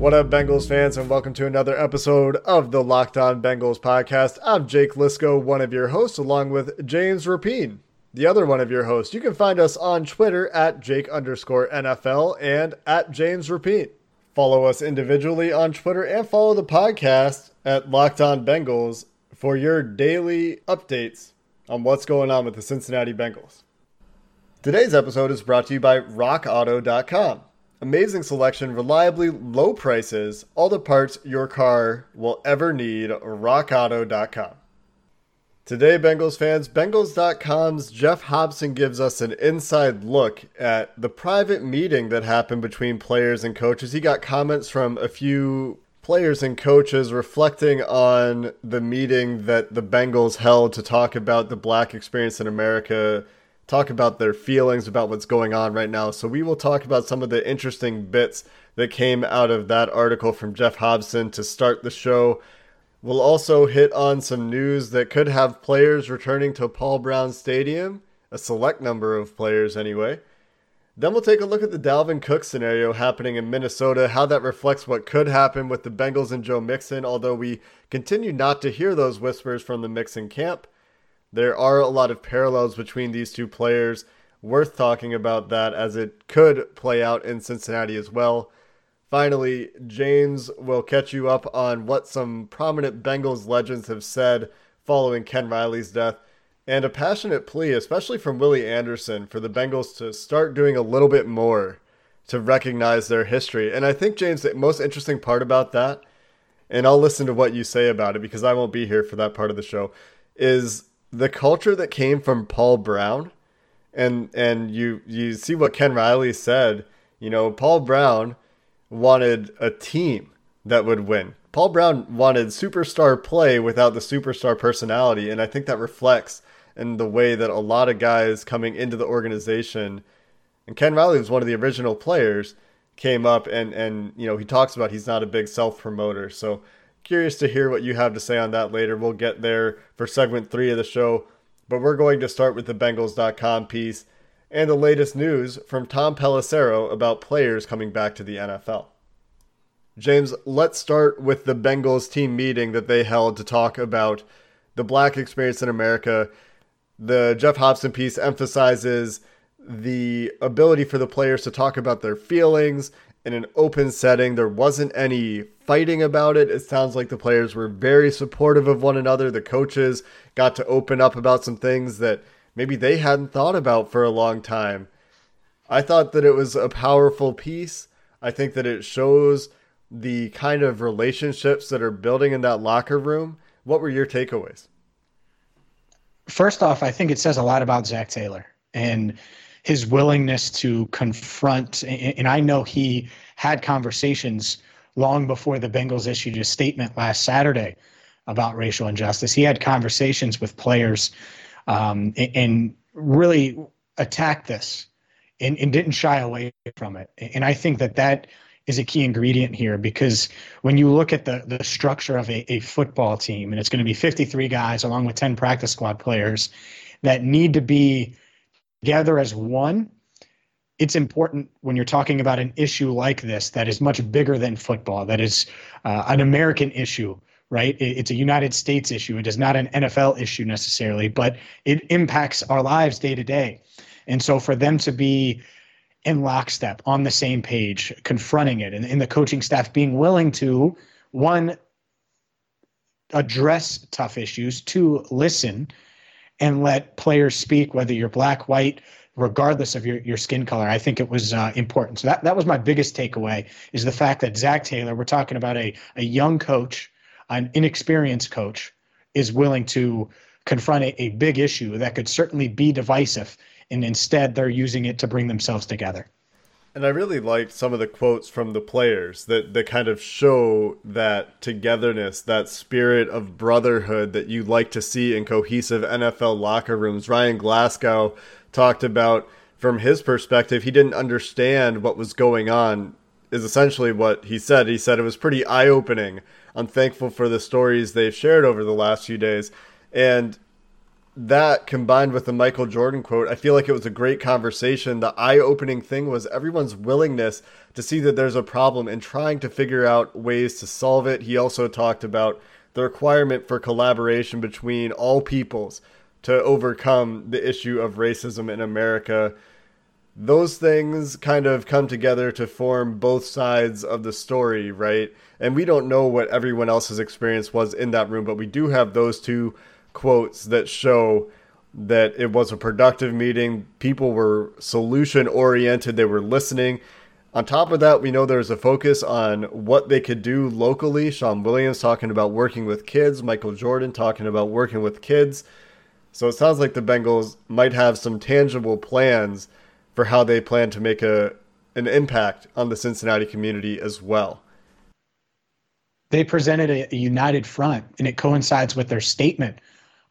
What up, Bengals fans, and welcome to another episode of the Locked On Bengals podcast. I'm Jake Liscow, one of your hosts, along with James Rapien, the other one of your hosts. You can find us on Twitter at Jake underscore NFL and at James Rapien. Follow us individually on Twitter and follow the podcast at Locked On Bengals for your daily updates on what's going on with the Cincinnati Bengals. Today's episode is brought to you by RockAuto.com. Amazing selection, reliably low prices, all the parts your car will ever need. RockAuto.com. Today, Bengals fans, Bengals.com's Jeff Hobson gives us an inside look at the private meeting that happened between players and coaches. He got comments from a few players and coaches reflecting on the meeting that the Bengals held to talk about the black experience in America talk about their feelings about what's going on right now. So we will talk about some of the interesting bits that came out of that article from Jeff Hobson to start the show. We'll also hit on some news that could have players returning to Paul Brown Stadium, a select number of players anyway. Then we'll take a look at the Dalvin Cook scenario happening in Minnesota, how that reflects what could happen with the Bengals and Joe Mixon, although we continue not to hear those whispers from the Mixon camp. There are a lot of parallels between these two players. Worth talking about that as it could play out in Cincinnati as well. Finally, James will catch you up on what some prominent Bengals legends have said following Ken Riley's death, and a passionate plea, especially from Willie Anderson, for the Bengals to start doing a little bit more to recognize their history. And I think, James, the most interesting part about that, and I'll listen to what you say about it because I won't be here for that part of the show, is the culture that came from Paul Brown, and and you you see what Ken Riley said. You know, Paul Brown wanted a team that would win. Paul Brown wanted superstar play without the superstar personality, and I think that reflects in the way that a lot of guys coming into the organization, and Ken Riley was one of the original players, came up and and you know he talks about he's not a big self promoter, so Curious to hear what you have to say on that later. We'll get there for segment three of the show, but we're going to start with the Bengals.com piece and the latest news from Tom Pelissero about players coming back to the NFL. James, let's start with the Bengals team meeting that they held to talk about the black experience in America. The Jeff Hobson piece emphasizes the ability for the players to talk about their feelings in an open setting. There wasn't any fighting about it. It sounds like the players were very supportive of one another. The coaches got to open up about some things that maybe they hadn't thought about for a long time. I thought that it was a powerful piece. I think that it shows the kind of relationships that are building in that locker room. What were your takeaways? First off, I think it says a lot about Zac Taylor and his willingness to confront. And I know he had conversations long before the Bengals issued a statement last Saturday about racial injustice. He had conversations with players um, and, really attacked this and, and didn't shy away from it. And I think that that is a key ingredient here because when you look at the the structure of a, a football team, and it's going to be 53 guys along with 10 practice squad players that need to be together as one, it's important when you're talking about an issue like this that is much bigger than football, that is uh, an American issue, right? It's a United States issue. It is not an NFL issue necessarily, but it impacts our lives day to day. And so for them to be in lockstep, on the same page, confronting it, and, and the coaching staff being willing to, one, address tough issues, two, listen, and let players speak, whether you're black, white, regardless of your, your skin color. I think it was uh, important. So that, that was my biggest takeaway is the fact that Zac Taylor, we're talking about a, a young coach, an inexperienced coach, is willing to confront a, a big issue that could certainly be divisive. And instead, they're using it to bring themselves together. And I really liked some of the quotes from the players that, that kind of show that togetherness, that spirit of brotherhood that you like to see in cohesive NFL locker rooms. Ryan Glasgow talked about from his perspective, he didn't understand what was going on, is essentially what he said. He said it was pretty eye opening. I'm thankful for the stories they've shared over the last few days. And that combined with the Michael Jordan quote, I feel like it was a great conversation. The eye opening thing was everyone's willingness to see that there's a problem and trying to figure out ways to solve it. He also talked about the requirement for collaboration between all peoples to overcome the issue of racism in America. Those things kind of come together to form both sides of the story, right? And we don't know what everyone else's experience was in that room, but we do have those two quotes that show that it was a productive meeting. People were solution oriented, they were listening. On top of that, we know there's a focus on what they could do locally. Shawn Williams talking about working with kids, Michael Jordan talking about working with kids. So it sounds like the Bengals might have some tangible plans for how they plan to make a an impact on the Cincinnati community as well. They presented a, a united front, and it coincides with their statement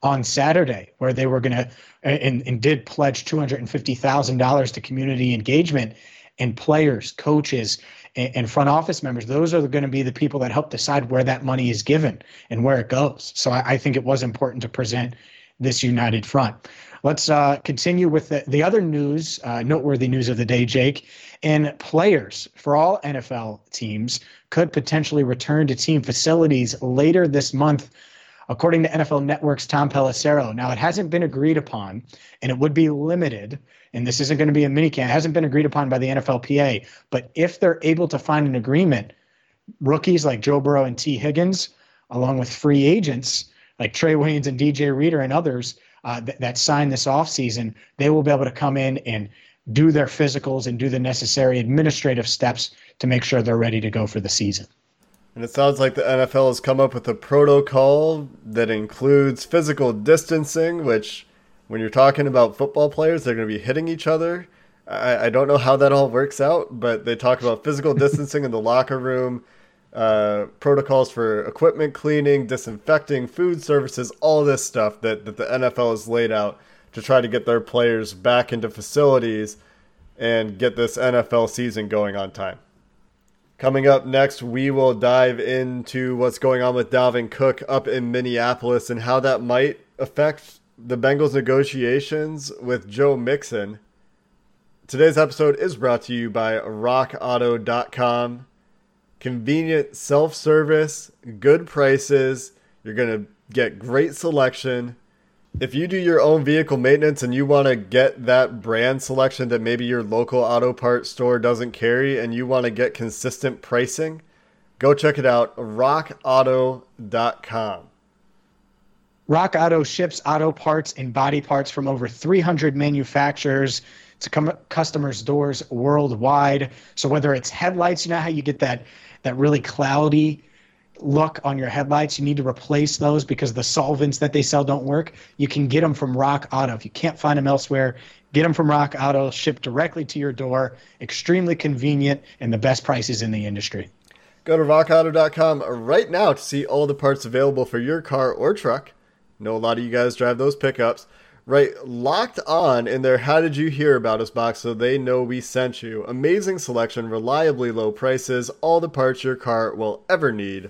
on Saturday, where they were going to and, and did pledge two hundred and fifty thousand dollars to community engagement and players, coaches, and, and front office members. Those are going to be the people that help decide where that money is given and where it goes. So I, I think it was important to present this united front. Let's uh, continue with the, the other news, uh, noteworthy news of the day, Jake. And players for all NFL teams could potentially return to team facilities later this month, according to NFL Network's Tom Pelissero. Now, it hasn't been agreed upon, and it would be limited. And this isn't going to be a minicamp. It hasn't been agreed upon by the NFLPA. But if they're able to find an agreement, rookies like Joe Burrow and Tee Higgins, along with free agents, like Trae Waynes and DJ Reader and others uh, th- that sign this offseason, they will be able to come in and do their physicals and do the necessary administrative steps to make sure they're ready to go for the season. And it sounds like the NFL has come up with a protocol that includes physical distancing, which, when you're talking about football players, they're going to be hitting each other. I, I don't know how that all works out, but they talk about physical distancing in the locker room uh, protocols for equipment cleaning, disinfecting, food services, all this stuff that, that the NFL has laid out to try to get their players back into facilities and get this NFL season going on time. Coming up next, we will dive into what's going on with Dalvin Cook up in Minneapolis and how that might affect the Bengals negotiations with Joe Mixon. Today's episode is brought to you by RockAuto.com convenient self service, good prices. You're going to get great selection. If you do your own vehicle maintenance and you want to get that brand selection that maybe your local auto parts store doesn't carry and you want to get consistent pricing, go check it out rockauto.com. Rock Auto ships auto parts and body parts from over 300 manufacturers to come customers' doors worldwide. So whether it's headlights, you know how you get that that really cloudy look on your headlights, you need to replace those because the solvents that they sell don't work. You can get them from Rock Auto. If you can't find them elsewhere, get them from Rock Auto, shipped directly to your door. Extremely convenient and the best prices in the industry. Go to rockauto.com right now to see all the parts available for your car or truck. Know a lot of you guys drive those pickups right locked on in their how did you hear about us box so they know we sent you amazing selection reliably low prices all the parts your car will ever need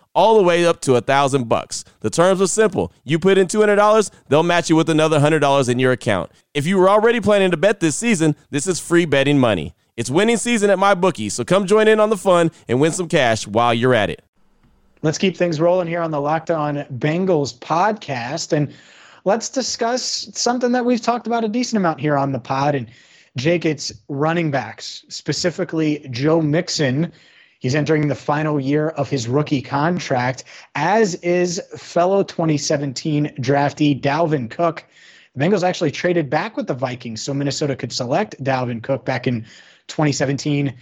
all the way up to a thousand bucks. The terms are simple. You put in $200, they'll match you with another $100 in your account. If you were already planning to bet this season, this is free betting money. It's winning season at MyBookie, so come join in on the fun and win some cash while you're at it. Let's keep things rolling here on the Locked On Bengals podcast. And let's discuss something that we've talked about a decent amount here on the pod. And Jake, it's running backs, specifically Joe Mixon He's entering the final year of his rookie contract, as is fellow 2017 draftee Dalvin Cook. The Bengals actually traded back with the Vikings so Minnesota could select Dalvin Cook back in 2017.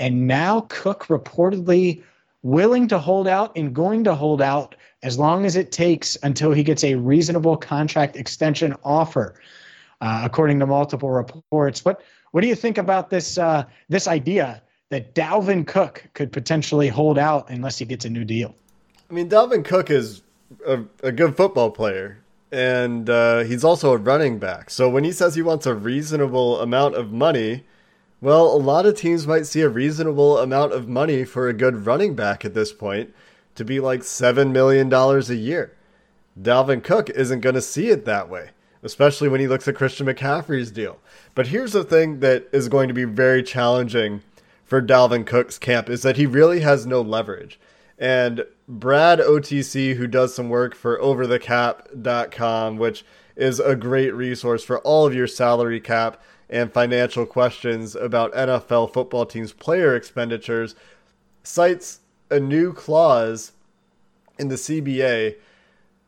And now Cook reportedly willing to hold out and going to hold out as long as it takes until he gets a reasonable contract extension offer, uh, according to multiple reports. What what do you think about this uh, this idea that Dalvin Cook could potentially hold out unless he gets a new deal. I mean, Dalvin Cook is a, a good football player, and uh, he's also a running back. So when he says he wants a reasonable amount of money, well, a lot of teams might see a reasonable amount of money for a good running back at this point to be like $7 million a year. Dalvin Cook isn't going to see it that way, especially when he looks at Christian McCaffrey's deal. But here's the thing that is going to be very challenging for Dalvin Cook's camp is that he really has no leverage. And Brad OTC, who does some work for overthecap.com, which is a great resource for all of your salary cap and financial questions about NFL football teams' player expenditures, cites a new clause in the CBA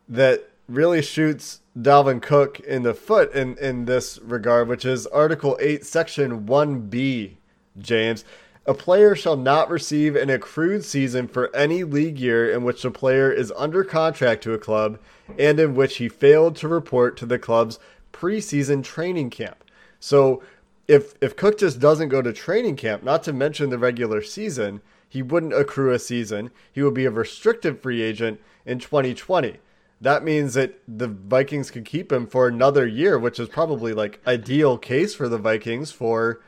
that really shoots Dalvin Cook in the foot in, in this regard, which is Article 8, Section 1B, James. A player shall not receive an accrued season for any league year in which the player is under contract to a club and in which he failed to report to the club's preseason training camp. So if if Cook just doesn't go to training camp, not to mention the regular season, he wouldn't accrue a season. He would be a restricted free agent in 2020. That means that the Vikings could keep him for another year, which is probably like ideal case for the Vikings for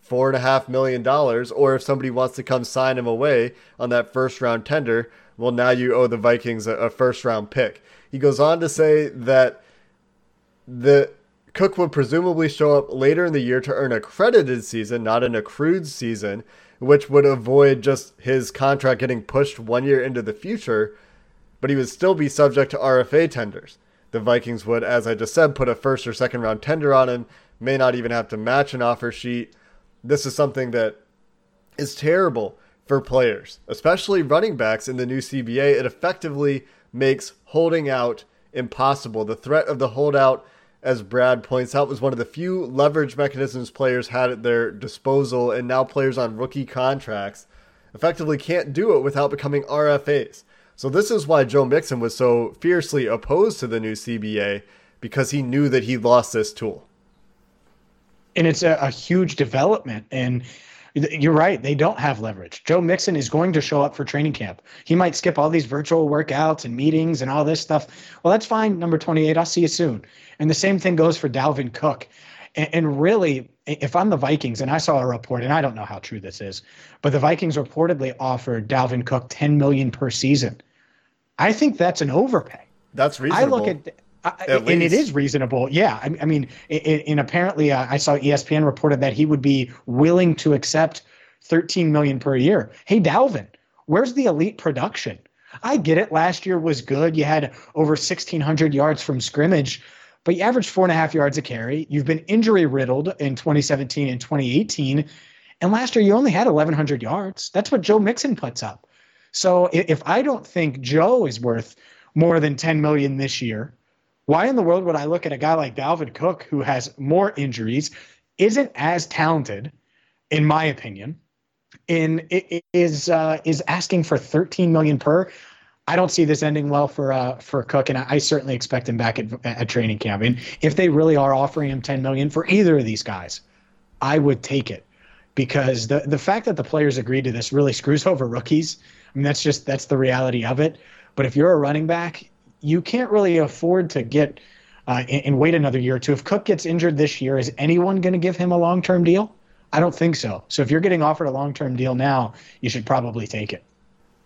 four and a half million dollars, or if somebody wants to come sign him away on that first round tender, well, now you owe the Vikings a, a first round pick. He goes on to say that the Cook would presumably show up later in the year to earn a credited season, not an accrued season, which would avoid just his contract getting pushed one year into the future, but he would still be subject to RFA tenders. The Vikings would, as I just said, put a first or second round tender on him, may not even have to match an offer sheet this is something that is terrible for players, especially running backs in the new CBA. It effectively makes holding out impossible. The threat of the holdout, as Brad points out, was one of the few leverage mechanisms players had at their disposal, and now players on rookie contracts effectively can't do it without becoming RFAs. So, this is why Joe Mixon was so fiercely opposed to the new CBA because he knew that he lost this tool and it's a, a huge development. And you're right; they don't have leverage. Joe Mixon is going to show up for training camp. He might skip all these virtual workouts and meetings and all this stuff. Well, that's fine. Number 28, I'll see you soon. And the same thing goes for Dalvin Cook. And, and really, if I'm the Vikings, and I saw a report, and I don't know how true this is, but the Vikings reportedly offered Dalvin Cook 10 million per season. I think that's an overpay. That's reasonable. I look at and least. it is reasonable. Yeah. I, I mean, and apparently uh, I saw ESPN reported that he would be willing to accept 13 million per year. Hey, Dalvin, where's the elite production? I get it. Last year was good. You had over 1,600 yards from scrimmage, but you averaged four and a half yards a carry. You've been injury riddled in 2017 and 2018. And last year, you only had 1,100 yards. That's what Joe Mixon puts up. So if I don't think Joe is worth more than 10 million this year, why in the world would I look at a guy like Dalvin Cook who has more injuries, isn't as talented, in my opinion, and is uh, is asking for 13 million per? I don't see this ending well for uh, for Cook, and I, I, certainly expect him back at, at training camp. And if they really are offering him 10 million for either of these guys, I would take it because the the fact that the players agreed to this really screws over rookies. I mean, that's just that's the reality of it. But if you're a running back, you can't really afford to get uh, and, and wait another year or two. If Cook gets injured this year, is anyone going to give him a long term deal? I don't think so. So if you're getting offered a long term deal now, you should probably take it.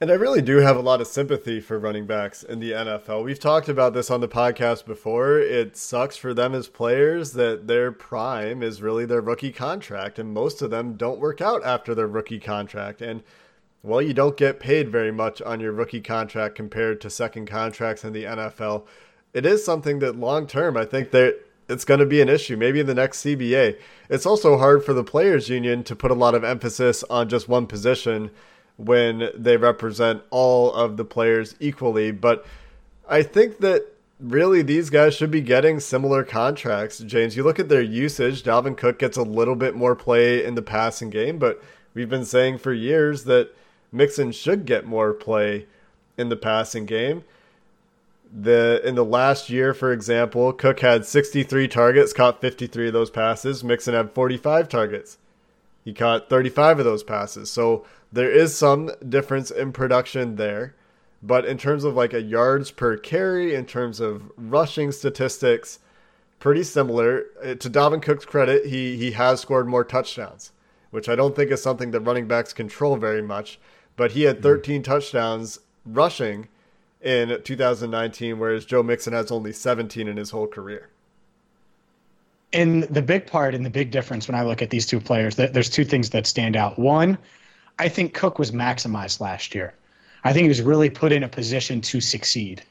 And I really do have a lot of sympathy for running backs in the NFL. We've talked about this on the podcast before. It sucks for them as players that their prime is really their rookie contract, and most of them don't work out after their rookie contract. And well, you don't get paid very much on your rookie contract compared to second contracts in the NFL. It is something that long term, I think that it's going to be an issue, maybe in the next CBA. It's also hard for the players' union to put a lot of emphasis on just one position when they represent all of the players equally. But I think that really these guys should be getting similar contracts. James, you look at their usage, Dalvin Cook gets a little bit more play in the passing game, but we've been saying for years that Mixon should get more play in the passing game. The in the last year, for example, Cook had 63 targets, caught 53 of those passes. Mixon had 45 targets. He caught 35 of those passes. So there is some difference in production there. But in terms of like a yards per carry, in terms of rushing statistics, pretty similar. Uh, to Dalvin Cook's credit, he he has scored more touchdowns, which I don't think is something that running backs control very much. But he had 13 mm. touchdowns rushing in 2019, whereas Joe Mixon has only 17 in his whole career. And the big part and the big difference when I look at these two players, there's two things that stand out. One, I think Cook was maximized last year. I think he was really put in a position to succeed.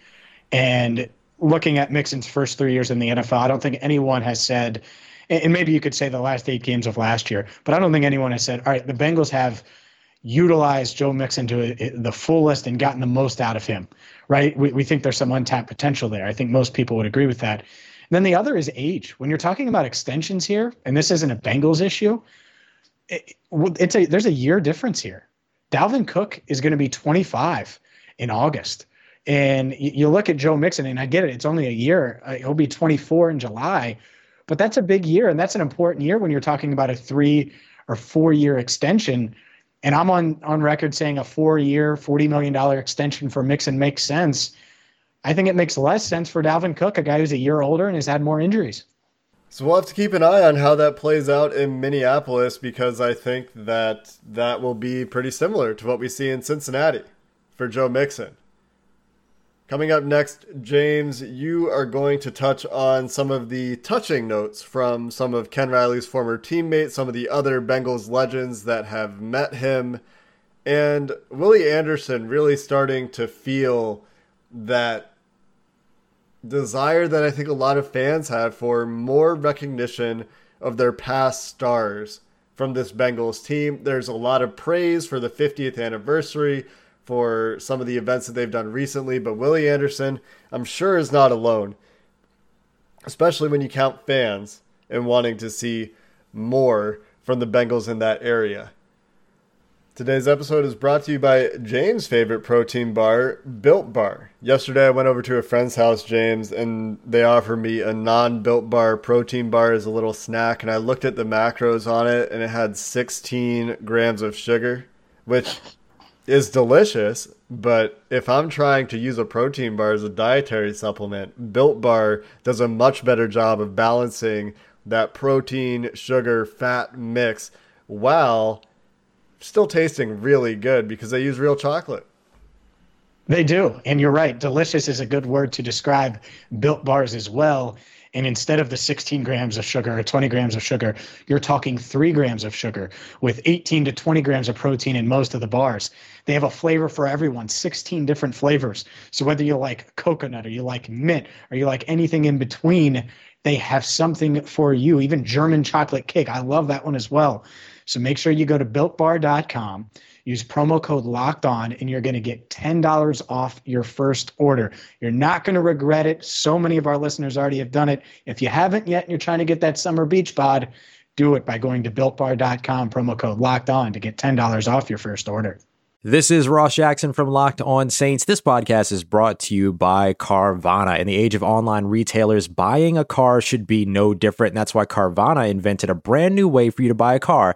And looking at Mixon's first three years in the NFL, I don't think anyone has said, and maybe you could say the last eight games of last year, but I don't think anyone has said, all right, the Bengals have utilized Joe Mixon to the fullest and gotten the most out of him, right? We, we think there's some untapped potential there. I think most people would agree with that. And then the other is age. When you're talking about extensions here, and this isn't a Bengals issue, it, it's a there's a year difference here. Dalvin Cook is going to be 25 in August. And you look at Joe Mixon, and I get it, it's only a year. Uh, he'll be 24 in July, but that's a big year. And that's an important year when you're talking about a three or four year extension. And I'm on, on record saying a four year, $40 million extension for Mixon makes sense. I think it makes less sense for Dalvin Cook, a guy who's a year older and has had more injuries. So we'll have to keep an eye on how that plays out in Minneapolis because I think that that will be pretty similar to what we see in Cincinnati for Joe Mixon. Coming up next, James, you are going to touch on some of the touching notes from some of Ken Riley's former teammates, some of the other Bengals legends that have met him, and Willie Anderson really starting to feel that desire that I think a lot of fans have for more recognition of their past stars from this Bengals team. There's a lot of praise for the 50th anniversary, for some of the events that they've done recently, but Willie Anderson, I'm sure, is not alone, especially when you count fans and wanting to see more from the Bengals in that area. Today's episode is brought to you by James' favorite protein bar, Built Bar. Yesterday, I went over to a friend's house, James, and they offered me a non Built Bar protein bar as a little snack. And I looked at the macros on it, and it had 16 grams of sugar, which is delicious. But if I'm trying to use a protein bar as a dietary supplement, Built Bar does a much better job of balancing that protein, sugar, fat mix while still tasting really good because they use real chocolate. They do. And you're right. Delicious is a good word to describe built bars as well. And instead of the 16 grams of sugar or 20 grams of sugar, you're talking three grams of sugar with 18 to 20 grams of protein in most of the bars. They have a flavor for everyone, 16 different flavors. So whether you like coconut or you like mint or you like anything in between, they have something for you. Even German chocolate cake. I love that one as well. So make sure you go to builtbar.com Use promo code locked on and you're going to get $10 off your first order. You're not going to regret it. So many of our listeners already have done it. If you haven't yet and you're trying to get that summer beach bod, do it by going to builtbar.com, promo code locked on to get $10 off your first order. This is Ross Jackson from Locked On Saints. This podcast is brought to you by Carvana. In the age of online retailers, buying a car should be no different. And that's why Carvana invented a brand new way for you to buy a car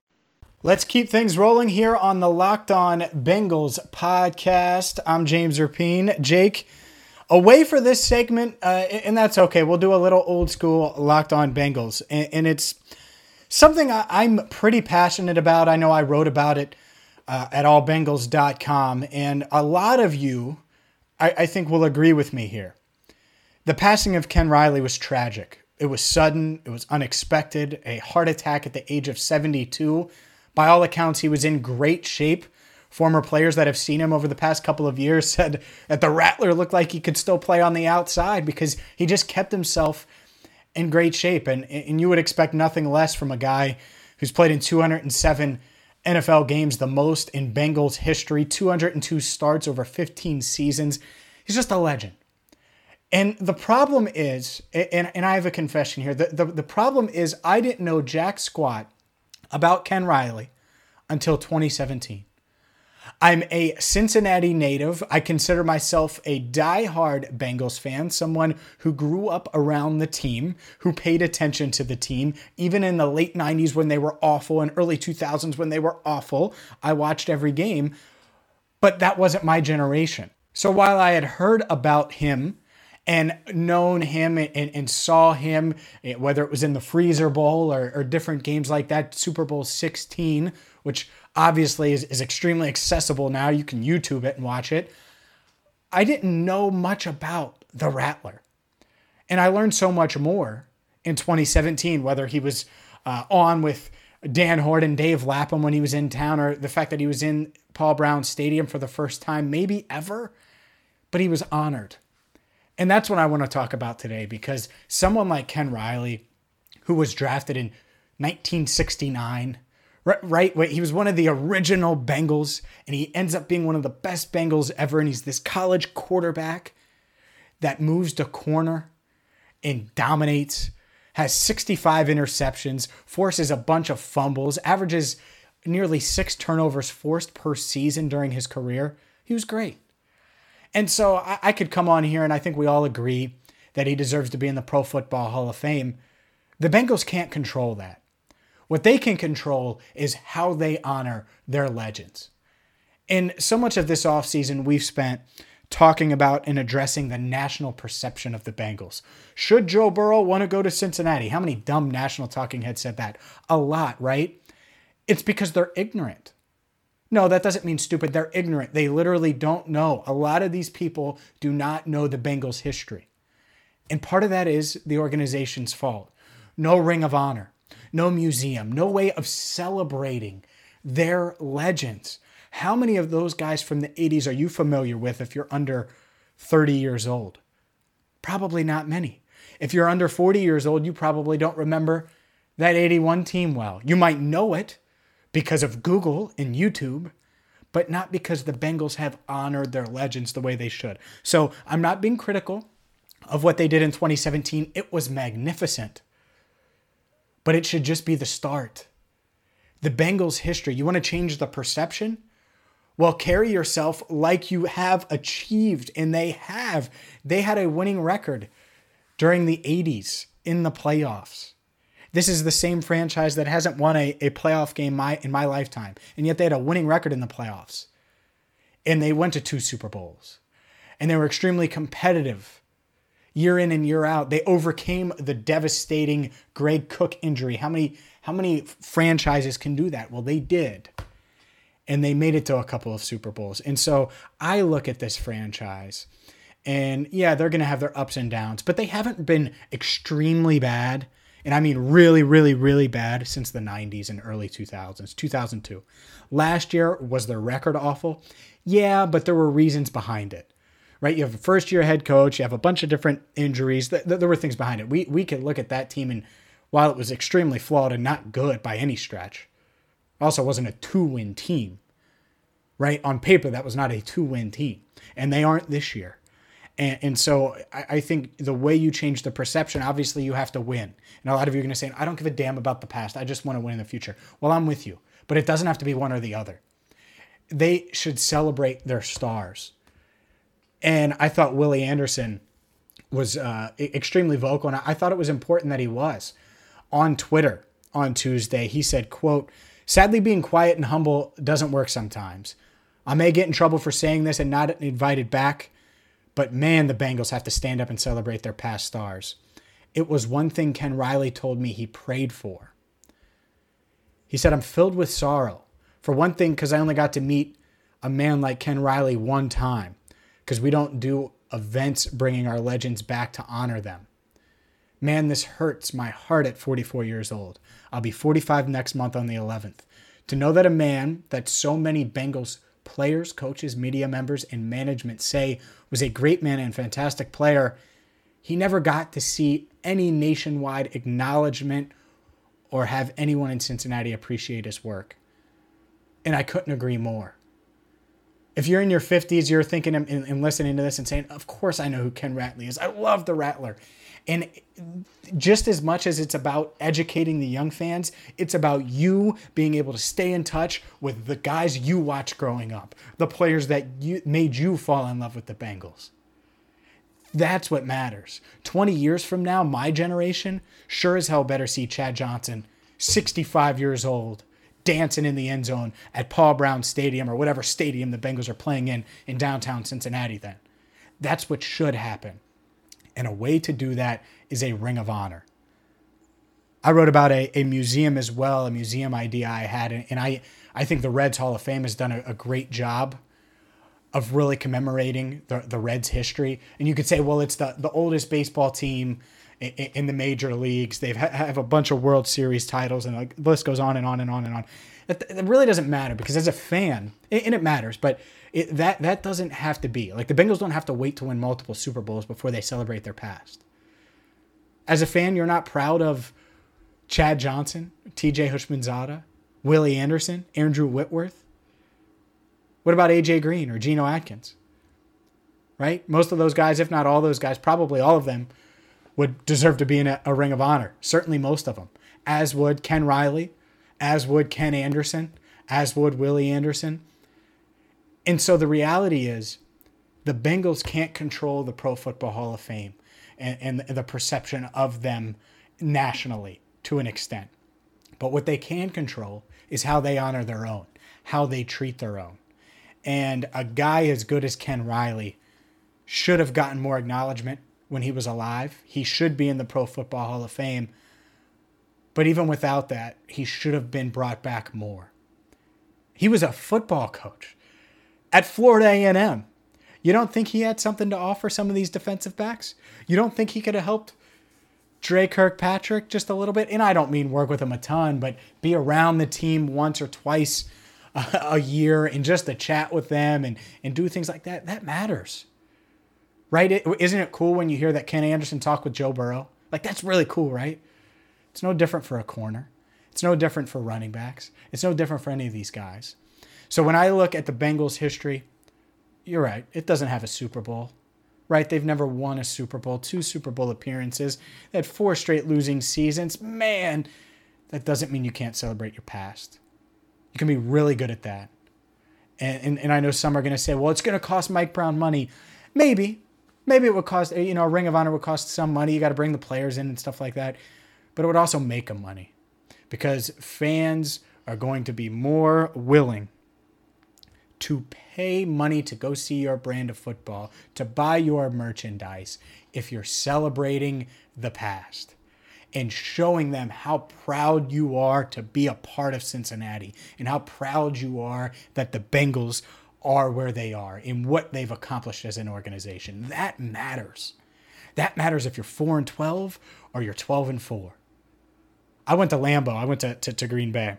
Let's keep things rolling here on the Locked On Bengals podcast. I'm James Rapien. Jake, away for this segment, uh, and that's okay. We'll do a little old school Locked On Bengals, and, and it's something I, am pretty passionate about. I know I wrote about it uh, at allbengals.com, and a lot of you, I, I think, will agree with me here. The passing of Ken Riley was tragic. It was sudden, it was unexpected, a heart attack at the age of 72 by all accounts, he was in great shape. Former players that have seen him over the past couple of years said that the Rattler looked like he could still play on the outside because he just kept himself in great shape. And, and you would expect nothing less from a guy who's played in 207 NFL games, the most in Bengals history, 202 starts over 15 seasons. He's just a legend. And the problem is, and, and I have a confession here, the, the, the problem is I didn't know jack squat about Ken Riley until 2017. I'm a Cincinnati native. I consider myself a die-hard Bengals fan, someone who grew up around the team, who paid attention to the team, even in the late 90s when they were awful and early 2000s when they were awful. I watched every game, but that wasn't my generation. So while I had heard about him and known him and, and, saw him, eh, whether it was in the Freezer Bowl or, or different games like that, Super Bowl 16, which obviously is, is extremely accessible now. You can YouTube it and watch it. I didn't know much about the Rattler. And I learned so much more in 2017, whether he was uh, on with Dan Horton, Dave Lapham when he was in town, or the fact that he was in Paul Brown Stadium for the first time, maybe ever. But he was honored and that's what I want to talk about today because someone like Ken Riley, who was drafted in 1969, right? Wait, he was one of the original Bengals, and he ends up being one of the best Bengals ever. And he's this college quarterback that moves to corner and dominates, has 65 interceptions, forces a bunch of fumbles, averages nearly six turnovers forced per season during his career. He was great. And so I, I could come on here and I think we all agree that he deserves to be in the Pro Football Hall of Fame. The Bengals can't control that. What they can control is how they honor their legends. And so much of this offseason we've spent talking about and addressing the national perception of the Bengals. Should Joe Burrow want to go to Cincinnati? How many dumb national talking heads said that? A lot, right? It's because they're ignorant. No, that doesn't mean stupid. They're ignorant. They literally don't know. A lot of these people do not know the Bengals' history. And part of that is the organization's fault. No ring of honor, no museum, no way of celebrating their legends. How many of those guys from the 80s are you familiar with if you're under 30 years old? Probably not many. If you're under 40 years old, you probably don't remember that 81 team well. You might know it, because of Google and YouTube, but not because the Bengals have honored their legends the way they should. So I'm not being critical of what they did in 2017, it was magnificent. But it should just be the start. The Bengals' history, you want to change the perception? Well, carry yourself like you have achieved, and they have. They had a winning record during the 80s in the playoffs. This is the same franchise that hasn't won a, a playoff game my, in my lifetime, and yet they had a winning record in the playoffs. And they went to two Super Bowls. And they were extremely competitive year in and year out. They overcame the devastating Greg Cook injury. How many how many franchises can do that? Well, they did. And they made it to a couple of Super Bowls. And so I look at this franchise and yeah, they're going to have their ups and downs, but they haven't been extremely bad. And I mean really, really, really bad since the 90s and early 2000s, 2002. Last year, was their record awful? Yeah, but there were reasons behind it right? You have a first year head coach, you have a bunch of different injuries. There were things behind it. We we could look at that team and while it was extremely flawed and not good by any stretch, also wasn't a two win team. Right? On paper, that was not a two win team. And they aren't this year. And, and so I, I, think the way you change the perception, obviously you have to win. And a lot of you are going to say, I don't give a damn about the past. I just want to win in the future. Well, I'm with you. But it doesn't have to be one or the other. They should celebrate their stars and I thought Willie Anderson was uh, extremely vocal, and I thought it was important that he was on Twitter on Tuesday. He said, "quote Sadly, being quiet and humble doesn't work sometimes. I may get in trouble for saying this and not invited back, but man, the Bengals have to stand up and celebrate their past stars. It was one thing Ken Riley told me he prayed for. He said, I'm filled with sorrow. For one thing, because I only got to meet a man like Ken Riley one time because we don't do events bringing our legends back to honor them. Man, this hurts my heart at 44 years old. I'll be 45 next month on the 11th. To know that a man that so many Bengals players, coaches, media members, and management say was a great man and fantastic player, he never got to see any nationwide acknowledgement or have anyone in Cincinnati appreciate his work. And I couldn't agree more if you're in your 50s, you're thinking and, and, listening to this and saying, Of course, I know who Ken Riley is. I love the Rattler. And just as much as it's about educating the young fans, it's about you being able to stay in touch with the guys you watched growing up, the players that you, made you fall in love with the Bengals. That's what matters. 20 years from now, my generation sure as hell better see Chad Johnson, 65 years old, dancing in the end zone at Paul Brown Stadium or whatever stadium the Bengals are playing in in downtown Cincinnati then. That's what should happen. And a way to do that is a ring of honor. I wrote about a, a museum as well, a museum idea I had, and I, I think the Reds Hall of Fame has done a, a great job of really commemorating the, the Reds' history. And you could say, well, it's the, the oldest baseball team in, the major leagues. They have a bunch of World Series titles, and like the list goes on and on and on and on. It, really doesn't matter because as a fan, and it matters, but it, that that doesn't have to be like the Bengals don't have to wait to win multiple Super Bowls before they celebrate their past. As a fan, you're not proud of Chad Johnson, T.J. Houshmandzadeh, Willie Anderson, Andrew Whitworth. What about AJ Green or Geno Atkins? Right? Most of those guys, if not all those guys, probably all of them would deserve to be in a, a Ring of Honor. Certainly most of them. As would Ken Riley, as would Ken Anderson, as would Willie Anderson. And so the reality is the Bengals can't control the Pro Football Hall of Fame and, and the perception of them nationally to an extent. But what they can control is how they honor their own, how they treat their own. And a guy as good as Ken Riley should have gotten more acknowledgement when he was alive. He should be in the Pro Football Hall of Fame. But even without that, he should have been brought back more. He was a football coach at Florida A&M. You don't think he had something to offer some of these defensive backs? You don't think he could have helped Dre Kirkpatrick just a little bit? And I don't mean work with him a ton, but be around the team once or twice a, year and just to chat with them and, and do things like that. That matters right? is isn't it cool when you hear that Ken Anderson talk with Joe Burrow? Like that's really cool, right? It's no different for a corner. It's no different for running backs. It's no different for any of these guys. So when I look at the Bengals' history, you're right. It doesn't have a Super Bowl, right? They've never won a Super Bowl, two Super Bowl appearances, they had four straight losing seasons. Man, that doesn't mean you can't celebrate your past. You can be really good at that. And, and, and I know some are going to say, well, it's going to cost Mike Brown money. Maybe. Maybe it would cost, eh, you know, a Ring of Honor would cost some money. You got to bring the players in and stuff like that. But it would also make them money because fans are going to be more willing to pay money to go see your brand of football, to buy your merchandise if you're celebrating the past and showing them how proud you are to be a part of Cincinnati and how proud you are that the Bengals are where they are in what they've accomplished as an organization. That matters. That matters if you're 4 and 12 or you're 12 and 4. I went to Lambeau. I went to, to, to Green Bay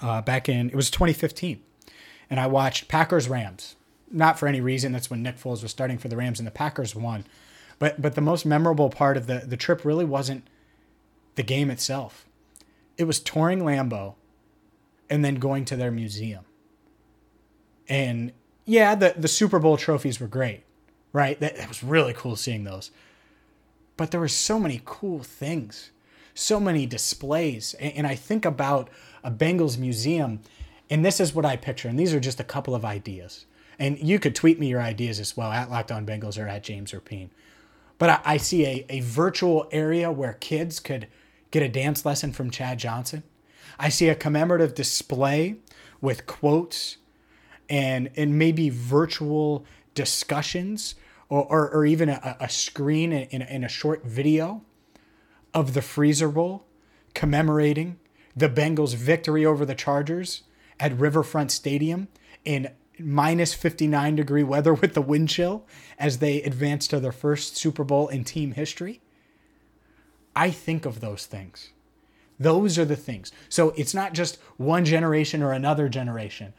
uh, back in, it was 2015. And I watched Packers Rams. Not for any reason. That's when Nick Foles was starting for the Rams and the Packers won. But, but the most memorable part of the, the trip really wasn't the game itself. It was touring Lambeau and then going to their museum. And yeah, the, the Super Bowl trophies were great, right? That, that was really cool seeing those. But there were so many cool things, so many displays. And, and I think about a Bengals museum, and this is what I picture. And these are just a couple of ideas. And you could tweet me your ideas as well at Locked On Bengals or at James Rapien. But I, I see a, a virtual area where kids could get a dance lesson from Chad Johnson. I see a commemorative display with quotes and and maybe virtual discussions or, or, or even a, a screen in, in a short video of the Freezer Bowl commemorating the Bengals' victory over the Chargers at Riverfront Stadium in minus 59 degree weather with the wind chill as they advance to their first Super Bowl in team history. I think of those things. Those are the things. So it's not just one generation or another generation,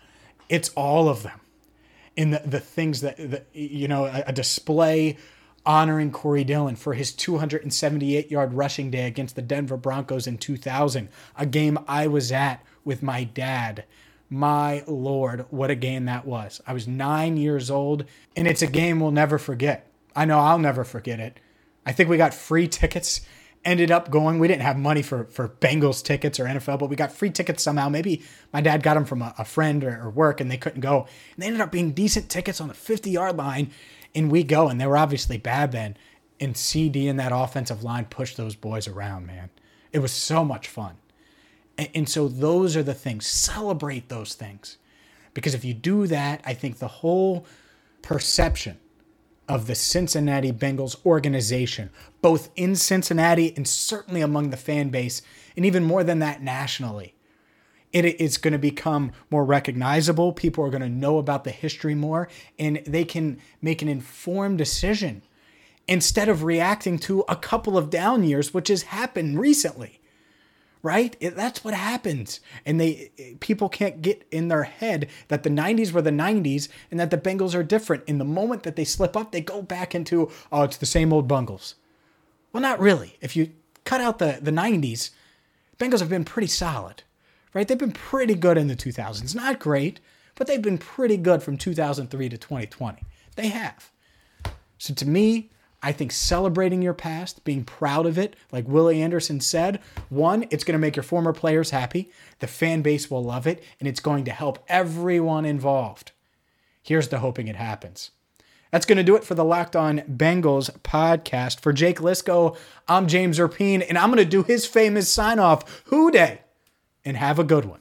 it's all of them. In the, the things that, that you know, a, a display honoring Corey Dillon for his 278 yard rushing day against the Denver Broncos in 2000, a game I was at with my dad. My Lord, what a game that was. I was nine years old, and it's a game we'll never forget. I know I'll never forget it. I think we got free tickets ended up going. We didn't have money for for Bengals tickets or NFL, but we got free tickets somehow. Maybe my dad got them from a, a friend or, or, work, and they couldn't go. And they ended up being decent tickets on the 50 yard line, and we go. And they were obviously bad then. And CD and that offensive line pushed those boys around, man. It was so much fun. And, and so those are the things. Celebrate those things, because if you do that, I think the whole perception of the Cincinnati Bengals organization, both in Cincinnati and certainly among the fan base, and even more than that, nationally. It is going to become more recognizable. People are going to know about the history more, and they can make an informed decision instead of reacting to a couple of down years, which has happened recently right? It, that's what happens. And they people can't get in their head that the 90s were the 90s and that the Bengals are different. In the moment that they slip up, they go back into oh, it's the same old Bungles. Well, not really. If you cut out the the 90s, Bengals have been pretty solid. Right? They've been pretty good in the 2000s. Not great, but they've been pretty good from 2003 to 2020. They have. So to me, I think celebrating your past, being proud of it, like Willie Anderson said, one, it's going to make your former players happy. The fan base will love it, and it's going to help everyone involved. Here's to hoping it happens. That's going to do it for the Locked On Bengals podcast. For Jake Liscow, I'm James Rapien, and I'm going to do his famous sign off, Who Dey, and have a good one.